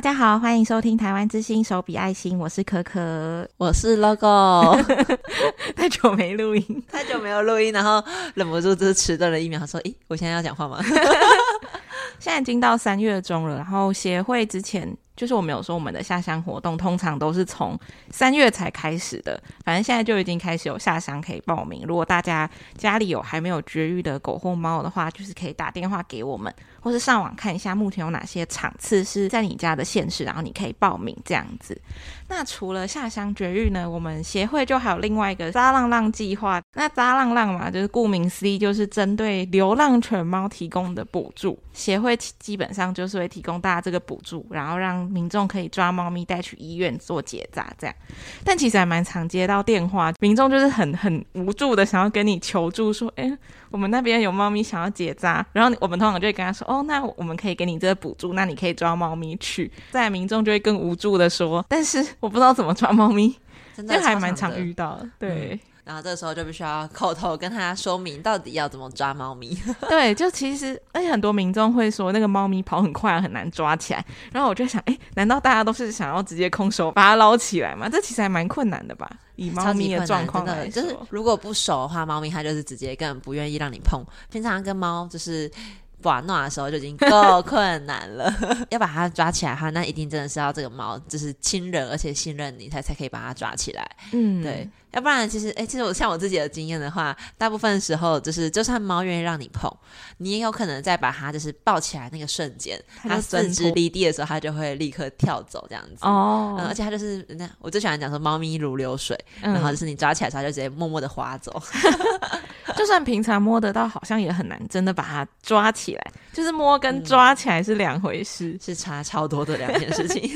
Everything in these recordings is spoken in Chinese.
大家好，欢迎收听台湾之星手笔爱心，我是可可，我是 Logo。太久没录音，太久没有录音，然后忍不住就是迟钝了一秒，说：“诶，我现在要讲话吗？” 现在已经到三月中了，然后协会之前。就是我们有说，我们的下乡活动通常都是从三月才开始的，反正现在就已经开始有下乡可以报名。如果大家家里有还没有绝育的狗或猫的话，就是可以打电话给我们，或是上网看一下目前有哪些场次是在你家的县市，然后你可以报名这样子。那除了下乡绝育呢，我们协会就还有另外一个扎浪浪计划。那扎浪浪嘛，就是顾名思义，就是针对流浪犬猫提供的补助。协会基本上就是会提供大家这个补助，然后让民众可以抓猫咪带去医院做结扎，这样。但其实还蛮常接到电话，民众就是很很无助的想要跟你求助，说：“哎，我们那边有猫咪想要结扎。”然后我们通常就会跟他说：“哦，那我们可以给你这个补助，那你可以抓猫咪去。”再来民众就会更无助的说：“但是我不知道怎么抓猫咪。”真的还蛮常遇到的，对。嗯然后这个时候就必须要口头跟他说明到底要怎么抓猫咪。对，就其实而且很多民众会说那个猫咪跑很快很难抓起来。然后我就想，哎，难道大家都是想要直接空手把它捞起来吗？这其实还蛮困难的吧？以猫咪的状况就是如果不熟的话，猫咪它就是直接根本不愿意让你碰。平常跟猫就是。玩闹的时候就已经够 困难了，要把它抓起来的话，那一定真的是要这个猫就是亲人，而且信任你，才才可以把它抓起来。嗯，对，要不然其实，哎，其实我像我自己的经验的话，大部分时候就是，就算猫愿意让你碰，你也有可能在把它就是抱起来那个瞬间，它四肢离地的时候，它就会立刻跳走这样子。哦、嗯，而且它就是那我最喜欢讲说，猫咪如流水，嗯、然后就是你抓起来的时候，它就直接默默的滑走。就算平常摸得到，好像也很难真的把它抓起来。就是摸跟抓起来是两回事，嗯、是差超多的两件事情。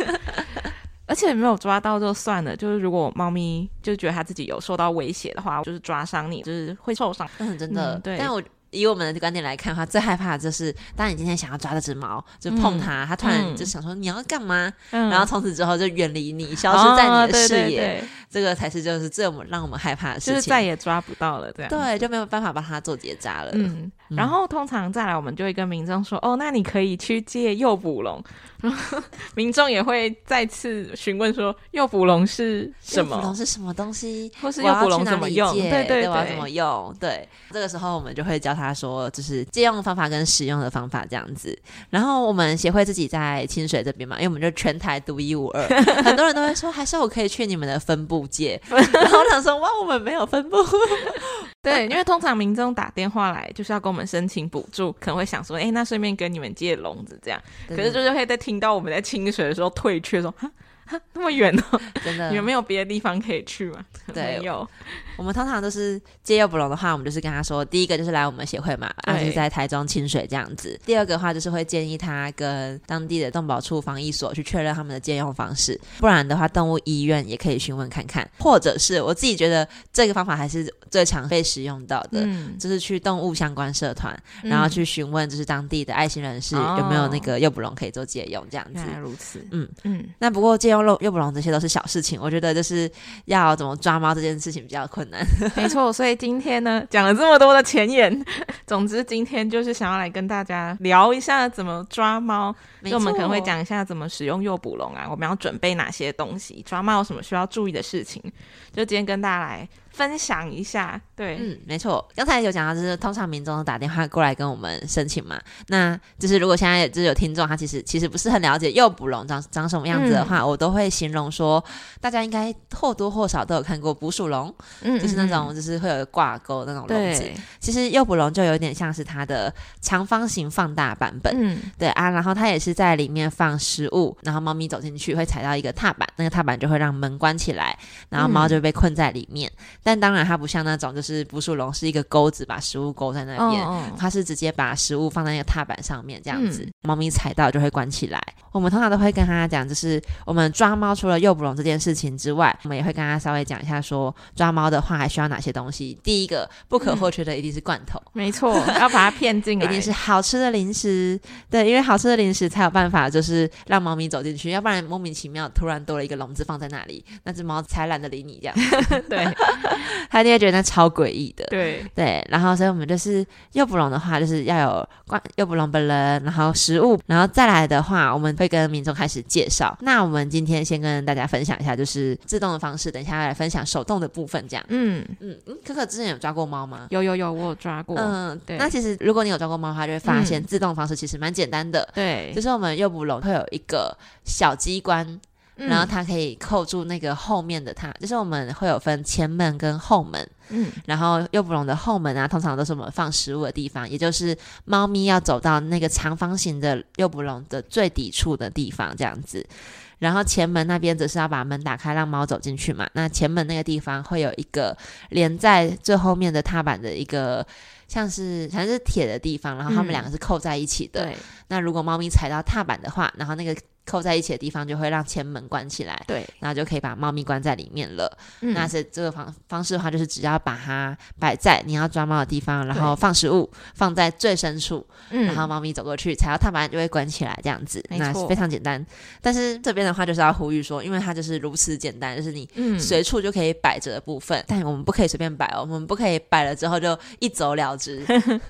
而且没有抓到就算了，就是如果猫咪就觉得它自己有受到威胁的话，就是抓伤你，就是会受伤。嗯，真的。嗯、对，但我。以我们的观点来看的话，最害怕的就是，当你今天想要抓这只猫，就碰它，它、嗯、突然就想说你要干嘛，嗯、然后从此之后就远离你，消失在你的视野，哦、对对对，这个才是就是最我们让我们害怕的事情，就是再也抓不到了，这样对，就没有办法帮它做结扎了。嗯，嗯然后通常再来，我们就会跟民众说，哦，那你可以去借诱捕笼。民众也会再次询问说：“诱捕笼是什么？诱捕笼是什么东西？或是诱捕笼怎么用？对对对，我要怎么用？对，这个时候我们就会教他说，就是借用的方法跟使用的方法这样子。然后我们协会自己在清水这边嘛，因为我们就全台独一无二，很多人都会说，还是我可以去你们的分部借。然后我想说，哇，我们没有分部。对，因为通常民众打电话来就是要跟我们申请补助，可能会想说，哎，那顺便跟你们借笼子这样。可是就是会在听。到我们在清水的时候退却，说 那么远哦，真的，你们没有别的地方可以去吗？对，有。我们通常都是借诱捕笼的话，我们就是跟他说，第一个就是来我们协会嘛，啊，就是在台中清水这样子。第二个的话就是会建议他跟当地的动保处防疫所去确认他们的借用方式，不然的话动物医院也可以询问看看，或者是我自己觉得这个方法还是最常被使用到的，嗯、就是去动物相关社团，然后去询问就是当地的爱心人士有没有那个诱捕笼可以做借用这样子。原来如此，嗯嗯。那不过借用诱捕笼这些都是小事情，我觉得就是要怎么抓猫这件事情比较困难。没错，所以今天呢，讲了这么多的前言，总之今天就是想要来跟大家聊一下怎么抓猫。没错。就我们可能会讲一下怎么使用诱捕笼啊，我们要准备哪些东西，抓猫有什么需要注意的事情。就今天跟大家来。分享一下，对，嗯，没错，刚才有讲到，就是通常民众都打电话过来跟我们申请嘛，那就是如果现在就是有听众，他其实其实不是很了解诱捕龙长长什么样子的话，嗯、我都会形容说，大家应该或多或少都有看过捕鼠笼，嗯，就是那种就是会有挂钩那种笼子，其实诱捕笼就有点像是它的长方形放大版本，嗯，对啊，然后它也是在里面放食物，然后猫咪走进去会踩到一个踏板，那个踏板就会让门关起来，然后猫就被困在里面。嗯但当然，它不像那种就是捕鼠笼是一个钩子，把食物勾在那边。Oh, oh. 它是直接把食物放在那个踏板上面，这样子，嗯、猫咪踩到就会关起来。我们通常都会跟他讲，就是我们抓猫除了诱捕笼这件事情之外，我们也会跟他稍微讲一下说，说抓猫的话还需要哪些东西。第一个不可或缺的一定是罐头，嗯、没错，要把它骗进来，一定是好吃的零食。对，因为好吃的零食才有办法就是让猫咪走进去，要不然莫名其妙突然多了一个笼子放在那里，那只猫才懒得理你这样。对。他一定会觉得那超诡异的。对对，然后所以我们就是诱捕笼的话，就是要有罐诱捕笼本人，然后食物，然后再来的话，我们会跟民众开始介绍。那我们今天先跟大家分享一下，就是自动的方式，等一下来分享手动的部分，这样。嗯嗯嗯，可可之前有抓过猫吗？有有有，我有抓过。嗯，对。那其实如果你有抓过猫的话，就会发现自动方式其实蛮简单的。对，就是我们诱捕笼会有一个小机关。嗯、然后它可以扣住那个后面的它，就是我们会有分前门跟后门。嗯，然后诱捕笼的后门啊，通常都是我们放食物的地方，也就是猫咪要走到那个长方形的诱捕笼的最底处的地方，这样子。然后前门那边则是要把门打开，让猫走进去嘛。那前门那个地方会有一个连在最后面的踏板的一个，像是反正是铁的地方，然后它们两个是扣在一起的。嗯、对。那如果猫咪踩到踏板的话，然后那个。扣在一起的地方就会让前门关起来，对，然后就可以把猫咪关在里面了。嗯、那是这个方方式的话，就是只要把它摆在你要抓猫的地方，然后放食物放在最深处，嗯、然后猫咪走过去踩到踏板就会关起来，这样子，那是非常简单。但是这边的话就是要呼吁说，因为它就是如此简单，就是你随处就可以摆着的部分，嗯、但我们不可以随便摆哦，我们不可以摆了之后就一走了之。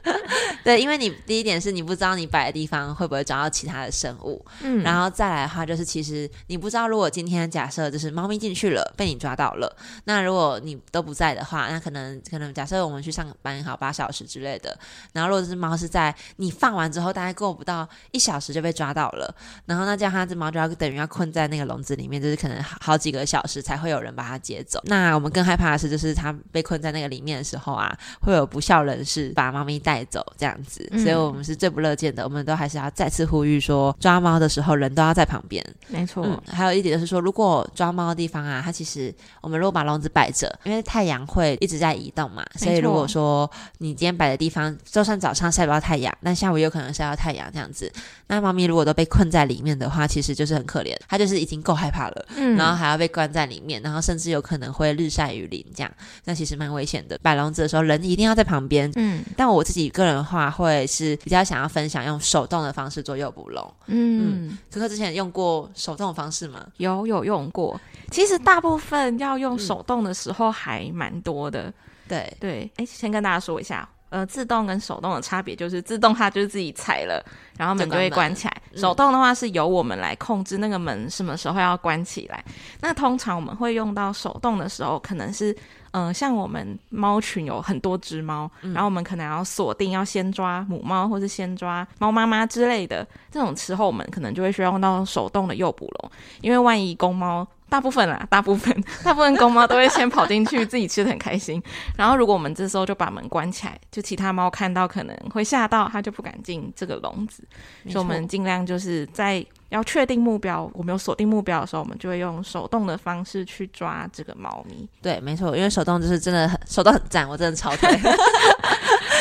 对，因为你第一点是你不知道你摆的地方会不会找到其他的生物，嗯，然后再。再来的话，就是其实你不知道，如果今天假设就是猫咪进去了，被你抓到了，那如果你都不在的话，那可能可能假设我们去上班好八小时之类的，然后如果这只猫是在你放完之后，大概过不到一小时就被抓到了，然后那这样它只猫就要等于要困在那个笼子里面，就是可能好几个小时才会有人把它接走。那我们更害怕的是，就是它被困在那个里面的时候啊，会有不肖人士把猫咪带走这样子，所以我们是最不乐见的。我们都还是要再次呼吁说，抓猫的时候人都要。在旁边，没错、嗯。还有一点就是说，如果抓猫的地方啊，它其实我们如果把笼子摆着，因为太阳会一直在移动嘛，所以如果说你今天摆的地方，就算早上晒不到太阳，那下午有可能晒到太阳这样子。那猫咪如果都被困在里面的话，其实就是很可怜，它就是已经够害怕了，嗯，然后还要被关在里面，然后甚至有可能会日晒雨淋这样，那其实蛮危险的。摆笼子的时候，人一定要在旁边，嗯。但我自己个人的话，会是比较想要分享用手动的方式做诱捕笼，嗯嗯。可可之前。用过手动的方式吗？有有用过。其实大部分要用手动的时候还蛮多的。嗯、对对，哎，先跟大家说一下，呃，自动跟手动的差别就是，自动它就是自己踩了，然后门就会关起来；手动的话是由我们来控制那个门什么时候要关起来。那通常我们会用到手动的时候，可能是。嗯、呃，像我们猫群有很多只猫，嗯、然后我们可能要锁定，要先抓母猫，或是先抓猫妈妈之类的这种时候，我们可能就会需要用到手动的诱捕笼，因为万一公猫。大部分啦，大部分 大部分公猫都会先跑进去，自己吃的很开心。然后如果我们这时候就把门关起来，就其他猫看到可能会吓到，它就不敢进这个笼子。所以我们尽量就是在要确定目标，我们有锁定目标的时候，我们就会用手动的方式去抓这个猫咪。对，没错，因为手动就是真的很手动很赞，我真的超推。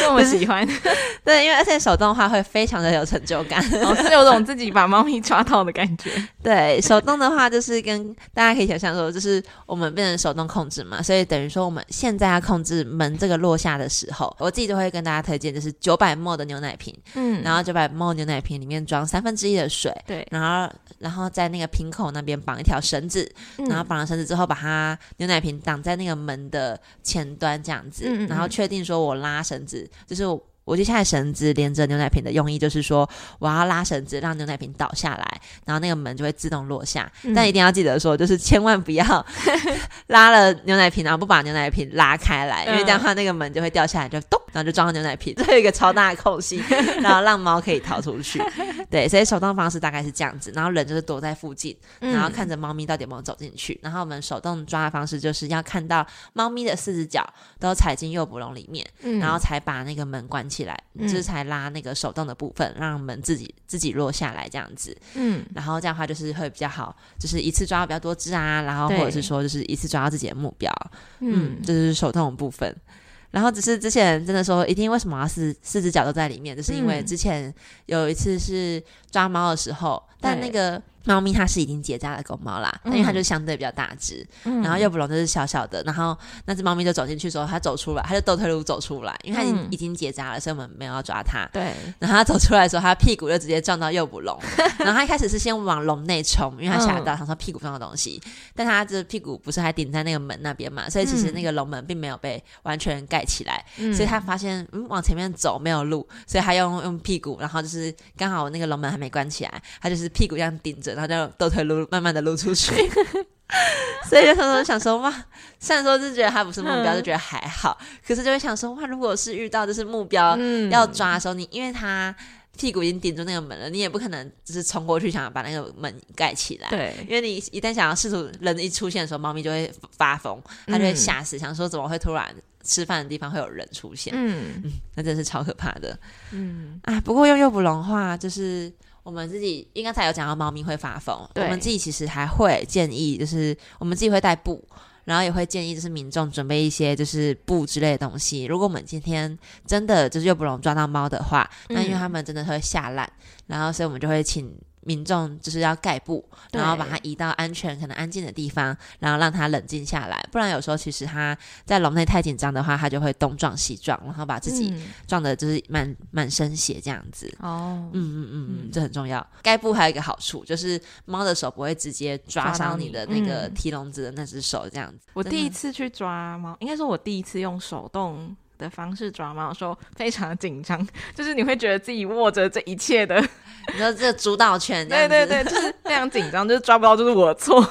这么喜欢，对，因为而且手动的话会非常的有成就感，哦，是有种自己把猫咪抓到的感觉。对，手动的话就是跟大家可以想象说，就是我们变成手动控制嘛，所以等于说我们现在要控制门这个落下的时候，我自己都会跟大家推荐，就是九百 ml 的牛奶瓶，嗯，然后九百 ml 牛奶瓶里面装三分之一的水，对，然后然后在那个瓶口那边绑一条绳子，嗯、然后绑了绳子之后，把它牛奶瓶挡在那个门的前端这样子，嗯嗯嗯。然后确定说我拉绳子。就是我接下来绳子连着牛奶瓶的用意，就是说我要拉绳子让牛奶瓶倒下来，然后那个门就会自动落下。嗯、但一定要记得说，就是千万不要 拉了牛奶瓶，然后不把牛奶瓶拉开来，因为这样的话那个门就会掉下来，就咚，然后就撞到牛奶瓶，这有一个超大的空隙，然后让猫可以逃出去。对，所以手动方式大概是这样子，然后人就是躲在附近，然后看着猫咪到底有没有走进去。然后我们手动抓的方式就是要看到猫咪的四只脚都踩进诱捕笼里面，然后才把那个门关起来，就是才拉那个手动的部分，让门自己自己落下来这样子。嗯，然后这样的话就是会比较好，就是一次抓到比较多只啊，然后或者是说就是一次抓到自己的目标。嗯，这就是手动的部分。然后只是之前真的说一定为什么要四四只脚都在里面，就是因为之前有一次是抓猫的时候，但那个猫咪它是已经结扎的公猫啦，嗯、因为它就相对比较大只，嗯、然后诱捕笼就是小小的，然后那只猫咪就走进去之后，它走出来，它就倒退路走出来，因为它已经、嗯、已经结扎了，所以我们没有要抓它。对，然后它走出来的时候，它屁股就直接撞到诱捕笼，然后它一开始是先往笼内冲，因为它吓到，想说屁股撞到东西，嗯、但它这屁股不是还顶在那个门那边嘛，所以其实那个笼门并没有被完全盖起来，嗯、所以它发现嗯往前面走没有路，所以它用用屁股，然后就是刚好那个笼门还没关起来，它就是屁股这样顶着，然后就倒退撸。慢慢的露出去，所以就常常想说哇，虽然说就觉得它不是目标，就觉得还好，嗯、可是就会想说哇，如果是遇到就是目标要抓的时候，你因为它屁股已经顶住那个门了，你也不可能只是冲过去想要把那个门盖起来，对，因为你一旦想要试图人一出现的时候，猫咪就会发疯，它就会吓死，想说怎么会突然吃饭的地方会有人出现，嗯，嗯，那真是超可怕的，嗯啊，不过用诱捕笼的话就是。我们自己应该才有讲到猫咪会发疯，我们自己其实还会建议，就是我们自己会带布，然后也会建议就是民众准备一些就是布之类的东西。如果我们今天真的就是又不容易抓到猫的话，嗯、那因为他们真的会吓烂，然后所以我们就会请。民众就是要盖布，然后把它移到安全、可能安静的地方，然后让它冷静下来。不然有时候其实它在笼内太紧张的话，它就会东撞西撞，然后把自己撞的就是满满身血这样子。哦，嗯嗯嗯，嗯这很重要。盖布还有一个好处就是猫的手不会直接抓伤你的那个提笼子的那只手，这样子。我第一次去抓猫，应该说我第一次用手动的方式抓猫的时候，非常的紧张，就是你会觉得自己握着这一切的。你说这个主导权，对对对，就是非常紧张，就是抓不到就是我的错，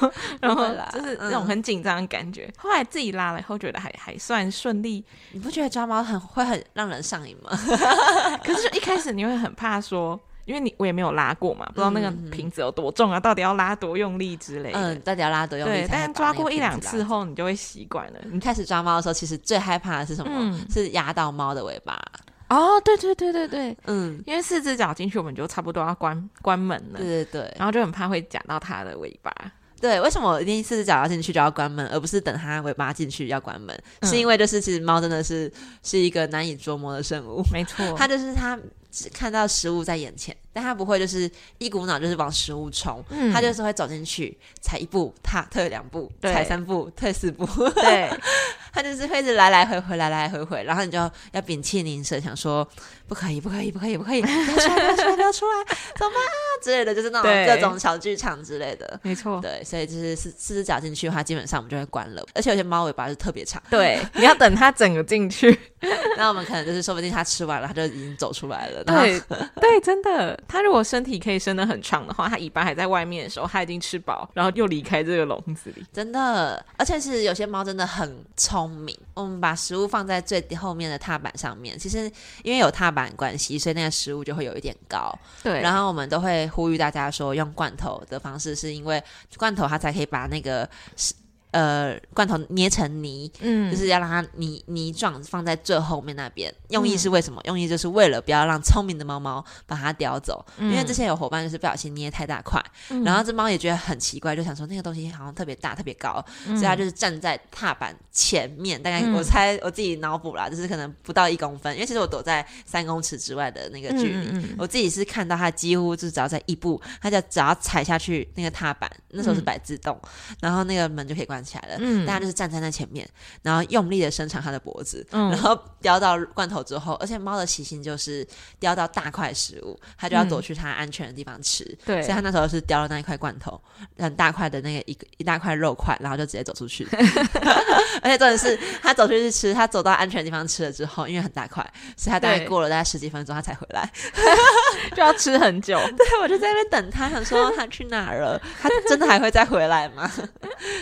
然后就是那种很紧张的感觉。嗯、后来自己拉了以后，觉得还还算顺利。你不觉得抓猫很会很让人上瘾吗？可是就一开始你会很怕说，因为你我也没有拉过嘛，不知道那个瓶子有多重啊，到底要拉多用力之类的。嗯，到底要拉多用力？对，但抓过一两次后，你就会习惯了。你开始抓猫的时候，其实最害怕的是什么？嗯、是压到猫的尾巴。哦，对对对对对，嗯，因为四只脚进去，我们就差不多要关关门了，对对对，然后就很怕会夹到它的尾巴。对，为什么我一定四只脚要进去就要关门，而不是等它尾巴进去要关门？嗯、是因为就是其实猫真的是是一个难以捉摸的生物，没错，它就是它。只看到食物在眼前，但它不会就是一股脑就是往食物冲，嗯、他就是会走进去，踩一步踏退两步，踩三步退四步，对，他就是会一直来来回回来来回回，然后你就要屏气凝神，想说不可以不可以不可以不可以，不要出来不要出来不要出来，走吧 之类的，就是那种各种小剧场之类的，没错，对，所以就是四四只脚进去的话，基本上我们就会关了，而且有些猫尾巴是特别长，对，你要等它整个进去，那我们可能就是说不定它吃完了，它就已经走出来了。对对，真的，它如果身体可以伸得很长的话，它尾巴还在外面的时候，它已经吃饱，然后又离开这个笼子里。真的，而且是有些猫真的很聪明。我们把食物放在最后面的踏板上面，其实因为有踏板关系，所以那个食物就会有一点高。对，然后我们都会呼吁大家说，用罐头的方式，是因为罐头它才可以把那个。呃，罐头捏成泥，嗯，就是要让它泥泥状放在最后面那边。用意是为什么？嗯、用意就是为了不要让聪明的猫猫把它叼走。嗯、因为之前有伙伴就是不小心捏太大块，嗯、然后这猫也觉得很奇怪，就想说那个东西好像特别大、特别高，嗯、所以它就是站在踏板前面，大概我猜我自己脑补啦，就是可能不到一公分。因为其实我躲在三公尺之外的那个距离，我自己是看到它几乎就是只要在一步，它就只要踩下去那个踏板，那时候是摆自动，嗯、然后那个门就可以关。起来了，嗯，大家就是站在那前面，然后用力的伸长它的脖子，嗯，然后叼到罐头之后，而且猫的习性就是叼到大块食物，它就要躲去它安全的地方吃，对，所以它那时候是叼了那一块罐头，很大块的那个一个一大块肉块，然后就直接走出去，而且重点是它走出去吃，它走到安全的地方吃了之后，因为很大块，所以它大概过了大概十几分钟，它才回来，就要吃很久，对，我就在那边等它，想说它去哪儿了，它真的还会再回来吗？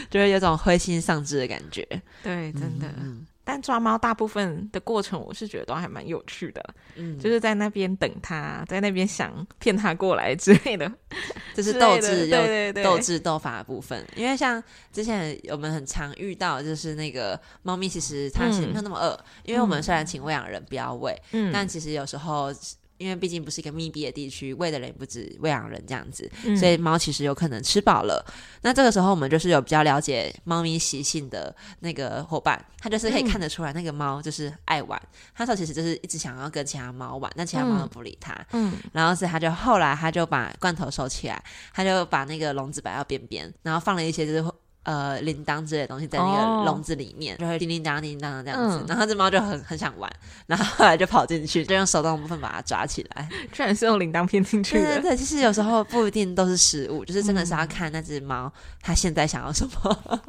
就是有种。灰心丧志的感觉，对，真的。嗯、但抓猫大部分的过程，我是觉得都还蛮有趣的。嗯，就是在那边等它，在那边想骗它过来之类的，就是斗智又斗智斗法的部分。因为像之前我们很常遇到，就是那个猫咪其实它其实没有那么饿，嗯、因为我们虽然请喂养人不要喂，嗯，但其实有时候。因为毕竟不是一个密闭的地区，喂的人也不止喂养人这样子，嗯、所以猫其实有可能吃饱了。那这个时候，我们就是有比较了解猫咪习性的那个伙伴，他就是可以看得出来，那个猫就是爱玩，他说其实就是一直想要跟其他猫玩，但其他猫都不理他。嗯，然后是他就后来他就把罐头收起来，他就把那个笼子摆到边边，然后放了一些就是。呃，铃铛之类的东西在那个笼子里面，哦、就会叮叮当叮叮当这样子。嗯、然后这猫就很很想玩，然后后来就跑进去，就用手动部分把它抓起来。居然是用铃铛骗进去的。对对对，其实有时候不一定都是食物，就是真的是要看那只猫它现在想要什么。嗯、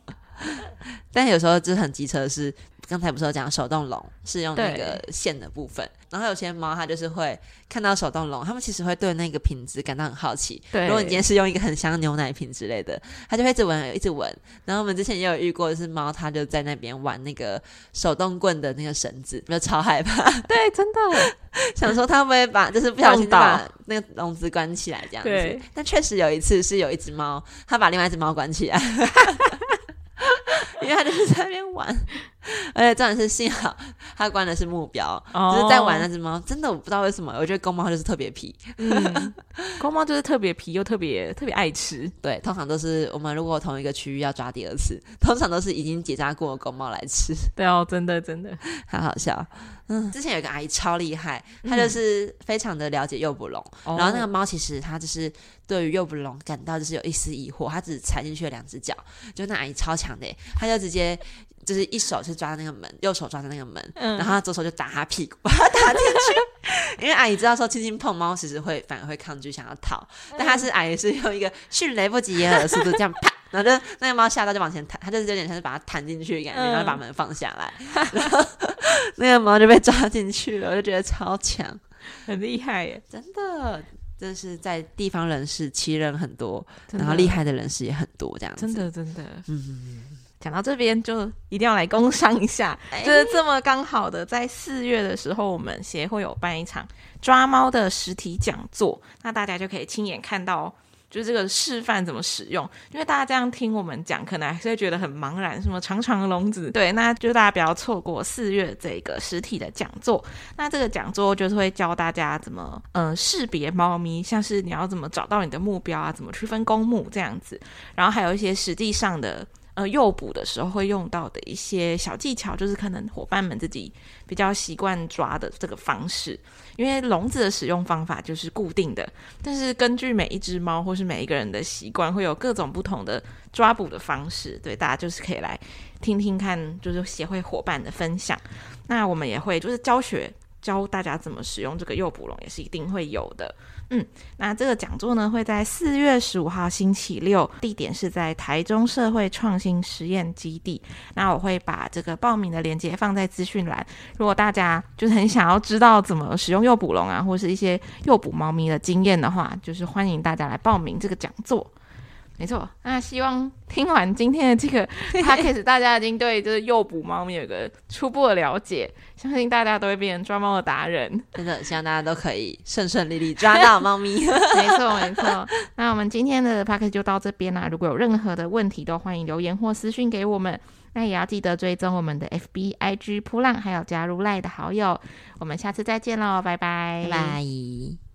但有时候就是很机车的是。刚才不是有讲手动笼是用那个线的部分，然后有些猫它就是会看到手动笼，它们其实会对那个瓶子感到很好奇。对，如果你今天是用一个很香牛奶瓶之类的，它就会一直闻，一直闻。然后我们之前也有遇过，就是猫它就在那边玩那个手动棍的那个绳子，就超害怕。对，真的 想说它会不会把，就是不小心把那个笼子关起来这样子。对，但确实有一次是有一只猫，它把另外一只猫关起来。因为它就是在那边玩，而且重点是幸好他关的是目标，哦、就是在玩那只猫。真的我不知道为什么，我觉得公猫就是特别皮，嗯，公猫就是特别皮又特别特别爱吃。对，通常都是我们如果同一个区域要抓第二次，通常都是已经结扎过的公猫来吃。对哦，真的真的，好好笑。嗯，之前有个阿姨超厉害，她就是非常的了解诱捕龙，嗯、然后那个猫其实它就是对于诱捕龙感到就是有一丝疑惑，它只踩进去了两只脚，就那阿姨超强的，她就直接就是一手是抓那个门，右手抓着那个门，嗯、然后左手就打他屁股，把他打进去，因为阿姨知道说轻轻碰猫其实会反而会抗拒想要逃，但他是阿姨是用一个迅雷不及掩耳的速度这样啪。然后就那个猫吓到就往前弹，他就是有点像是把它弹进去的感觉，嗯、然后把门放下来，然后那个猫就被抓进去了，我就觉得超强，很厉害耶！真的，就是在地方人士奇人很多，然后厉害的人士也很多，这样子。真的真的，嗯，讲到这边就一定要来工商一下，欸、就是这么刚好的在四月的时候，我们协会有办一场抓猫的实体讲座，那大家就可以亲眼看到。就是这个示范怎么使用，因为大家这样听我们讲，可能还是会觉得很茫然。什么长长的笼子，对，那就大家不要错过四月这个实体的讲座。那这个讲座就是会教大家怎么，嗯、呃，识别猫咪，像是你要怎么找到你的目标啊，怎么区分公母这样子，然后还有一些实际上的。呃，诱捕的时候会用到的一些小技巧，就是可能伙伴们自己比较习惯抓的这个方式。因为笼子的使用方法就是固定的，但是根据每一只猫或是每一个人的习惯，会有各种不同的抓捕的方式。对，大家就是可以来听听看，就是协会伙伴的分享。那我们也会就是教学教大家怎么使用这个诱捕笼，也是一定会有的。嗯，那这个讲座呢，会在四月十五号星期六，地点是在台中社会创新实验基地。那我会把这个报名的链接放在资讯栏。如果大家就是很想要知道怎么使用诱捕笼啊，或是一些诱捕猫咪的经验的话，就是欢迎大家来报名这个讲座。没错，那希望听完今天的这个 podcast 大家已经对就是诱捕猫咪有一个初步的了解，相信大家都会变成抓猫的达人。真的，希望大家都可以顺顺利利抓到猫咪。没错，没错。那我们今天的 podcast 就到这边啦。如果有任何的问题，都欢迎留言或私讯给我们。那也要记得追踪我们的 FB、IG、扑浪，还有加入赖的好友。我们下次再见喽，拜拜，拜拜。